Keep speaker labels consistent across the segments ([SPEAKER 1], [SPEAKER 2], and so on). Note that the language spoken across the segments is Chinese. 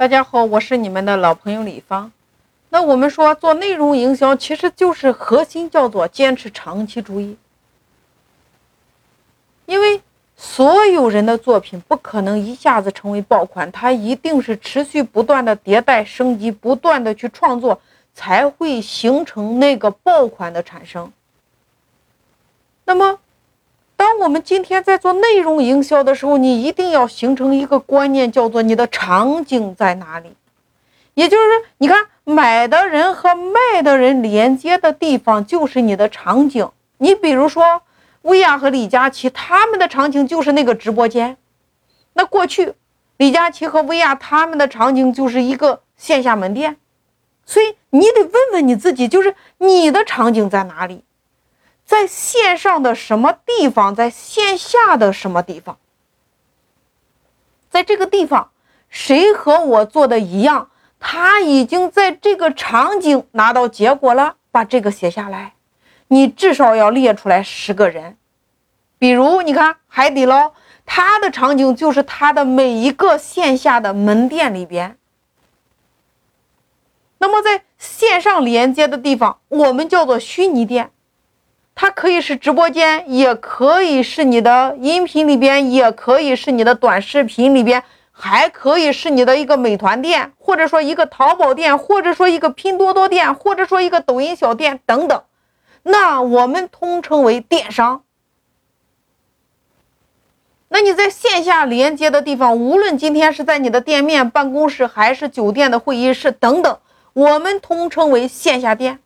[SPEAKER 1] 大家好，我是你们的老朋友李芳。那我们说做内容营销，其实就是核心叫做坚持长期主义。因为所有人的作品不可能一下子成为爆款，它一定是持续不断的迭代升级，不断的去创作，才会形成那个爆款的产生。那么，当我们今天在做内容营销的时候，你一定要形成一个观念，叫做你的场景在哪里。也就是说，你看买的人和卖的人连接的地方就是你的场景。你比如说，薇娅和李佳琦他们的场景就是那个直播间。那过去，李佳琦和薇娅他们的场景就是一个线下门店。所以你得问问你自己，就是你的场景在哪里？在线上的什么地方？在线下的什么地方？在这个地方，谁和我做的一样？他已经在这个场景拿到结果了，把这个写下来。你至少要列出来十个人。比如，你看海底捞，它的场景就是它的每一个线下的门店里边。那么，在线上连接的地方，我们叫做虚拟店，它可以是直播间，也可以是你的音频里边，也可以是你的短视频里边。还可以是你的一个美团店，或者说一个淘宝店，或者说一个拼多多店，或者说一个抖音小店等等。那我们通称为电商。那你在线下连接的地方，无论今天是在你的店面、办公室，还是酒店的会议室等等，我们通称为线下店。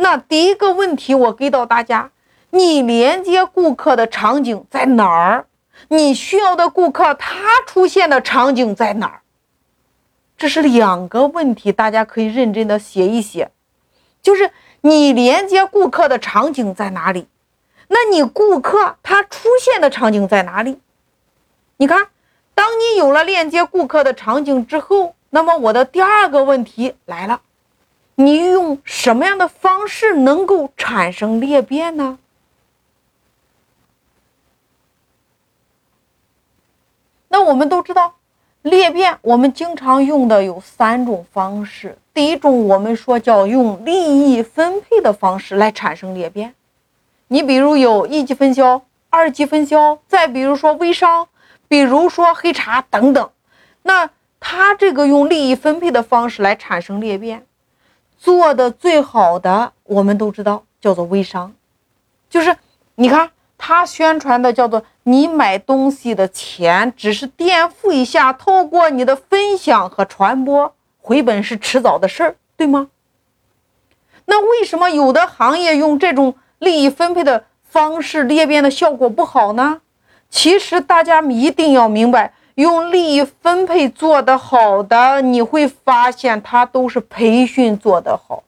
[SPEAKER 1] 那第一个问题我给到大家：你连接顾客的场景在哪儿？你需要的顾客，他出现的场景在哪儿？这是两个问题，大家可以认真的写一写。就是你连接顾客的场景在哪里？那你顾客他出现的场景在哪里？你看，当你有了链接顾客的场景之后，那么我的第二个问题来了：你用什么样的方式能够产生裂变呢？那我们都知道，裂变我们经常用的有三种方式。第一种，我们说叫用利益分配的方式来产生裂变。你比如有一级分销、二级分销，再比如说微商，比如说黑茶等等。那他这个用利益分配的方式来产生裂变，做的最好的，我们都知道叫做微商，就是你看。他宣传的叫做“你买东西的钱只是垫付一下，透过你的分享和传播，回本是迟早的事儿，对吗？”那为什么有的行业用这种利益分配的方式裂变的效果不好呢？其实大家一定要明白，用利益分配做得好的，你会发现它都是培训做得好，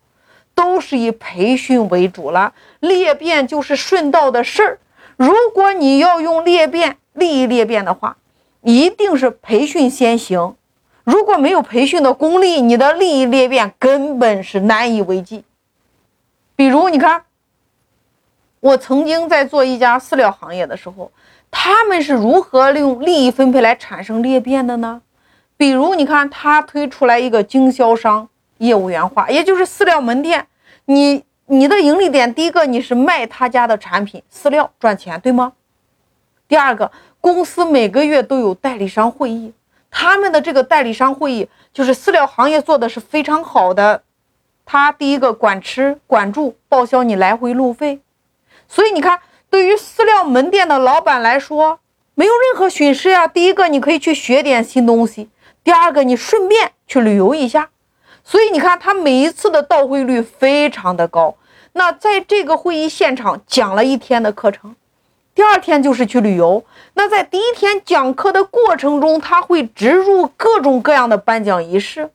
[SPEAKER 1] 都是以培训为主了，裂变就是顺道的事儿。如果你要用裂变利益裂变的话，一定是培训先行。如果没有培训的功力，你的利益裂变根本是难以为继。比如，你看，我曾经在做一家饲料行业的时候，他们是如何利用利益分配来产生裂变的呢？比如，你看他推出来一个经销商业务员化，也就是饲料门店，你。你的盈利点，第一个你是卖他家的产品饲料赚钱，对吗？第二个，公司每个月都有代理商会议，他们的这个代理商会议就是饲料行业做的是非常好的。他第一个管吃管住，报销你来回路费，所以你看，对于饲料门店的老板来说，没有任何损失呀。第一个，你可以去学点新东西；第二个，你顺便去旅游一下。所以你看，他每一次的到会率非常的高。那在这个会议现场讲了一天的课程，第二天就是去旅游。那在第一天讲课的过程中，他会植入各种各样的颁奖仪式，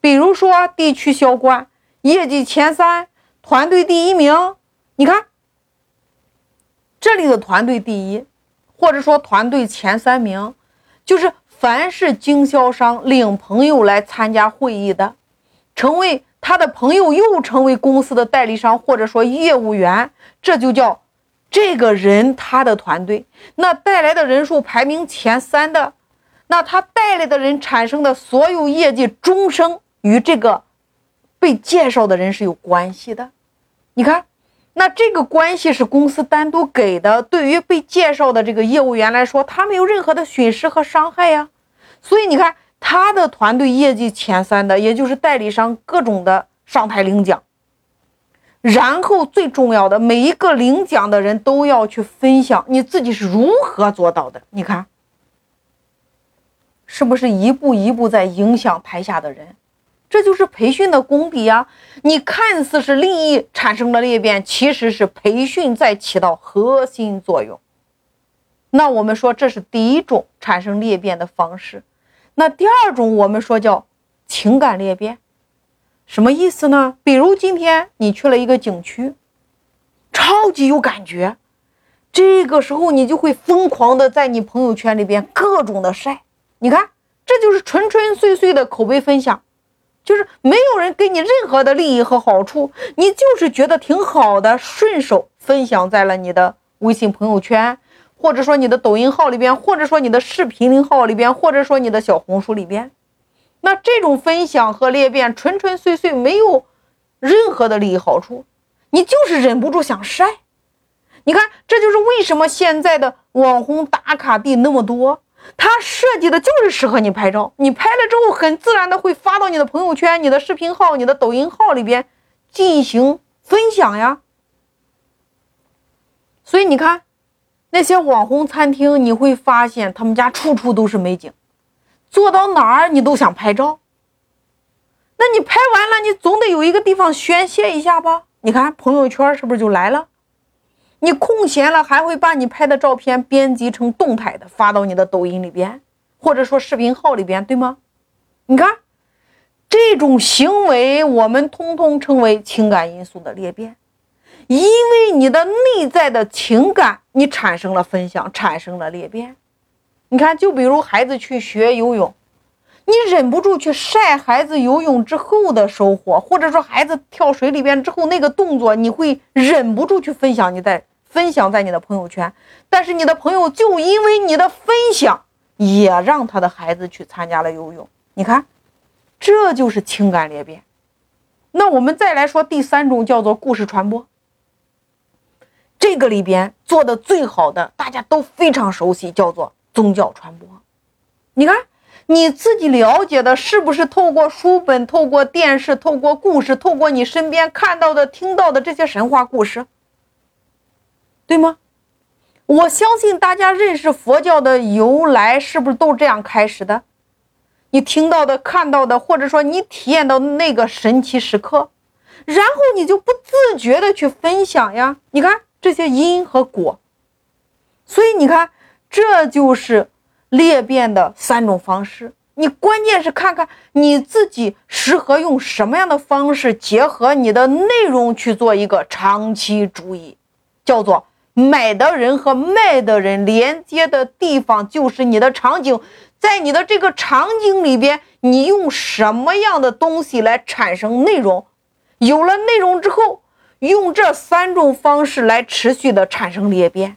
[SPEAKER 1] 比如说地区销冠、业绩前三、团队第一名。你看，这里的团队第一，或者说团队前三名，就是凡是经销商领朋友来参加会议的，成为。他的朋友又成为公司的代理商，或者说业务员，这就叫这个人他的团队。那带来的人数排名前三的，那他带来的人产生的所有业绩，终生与这个被介绍的人是有关系的。你看，那这个关系是公司单独给的，对于被介绍的这个业务员来说，他没有任何的损失和伤害呀。所以你看，他的团队业绩前三的，也就是代理商各种的上台领奖。然后最重要的，每一个领奖的人都要去分享你自己是如何做到的。你看，是不是一步一步在影响台下的人？这就是培训的功底呀！你看似是利益产生了裂变，其实是培训在起到核心作用。那我们说这是第一种产生裂变的方式。那第二种我们说叫情感裂变。什么意思呢？比如今天你去了一个景区，超级有感觉，这个时候你就会疯狂的在你朋友圈里边各种的晒。你看，这就是纯纯粹粹的口碑分享，就是没有人给你任何的利益和好处，你就是觉得挺好的，顺手分享在了你的微信朋友圈，或者说你的抖音号里边，或者说你的视频号里边，或者说你的小红书里边。那这种分享和裂变，纯纯粹粹没有任何的利益好处，你就是忍不住想晒。你看，这就是为什么现在的网红打卡地那么多，它设计的就是适合你拍照。你拍了之后，很自然的会发到你的朋友圈、你的视频号、你的抖音号里边进行分享呀。所以你看，那些网红餐厅，你会发现他们家处处都是美景。坐到哪儿你都想拍照，那你拍完了，你总得有一个地方宣泄一下吧？你看朋友圈是不是就来了？你空闲了还会把你拍的照片编辑成动态的发到你的抖音里边，或者说视频号里边，对吗？你看这种行为，我们通通称为情感因素的裂变，因为你的内在的情感，你产生了分享，产生了裂变。你看，就比如孩子去学游泳，你忍不住去晒孩子游泳之后的收获，或者说孩子跳水里边之后那个动作，你会忍不住去分享，你在分享在你的朋友圈。但是你的朋友就因为你的分享，也让他的孩子去参加了游泳。你看，这就是情感裂变。那我们再来说第三种，叫做故事传播。这个里边做的最好的，大家都非常熟悉，叫做。宗教传播，你看你自己了解的是不是透过书本、透过电视、透过故事、透过你身边看到的、听到的这些神话故事，对吗？我相信大家认识佛教的由来，是不是都这样开始的？你听到的、看到的，或者说你体验到那个神奇时刻，然后你就不自觉的去分享呀。你看这些因和果，所以你看。这就是裂变的三种方式，你关键是看看你自己适合用什么样的方式，结合你的内容去做一个长期主义，叫做买的人和卖的人连接的地方就是你的场景，在你的这个场景里边，你用什么样的东西来产生内容？有了内容之后，用这三种方式来持续的产生裂变。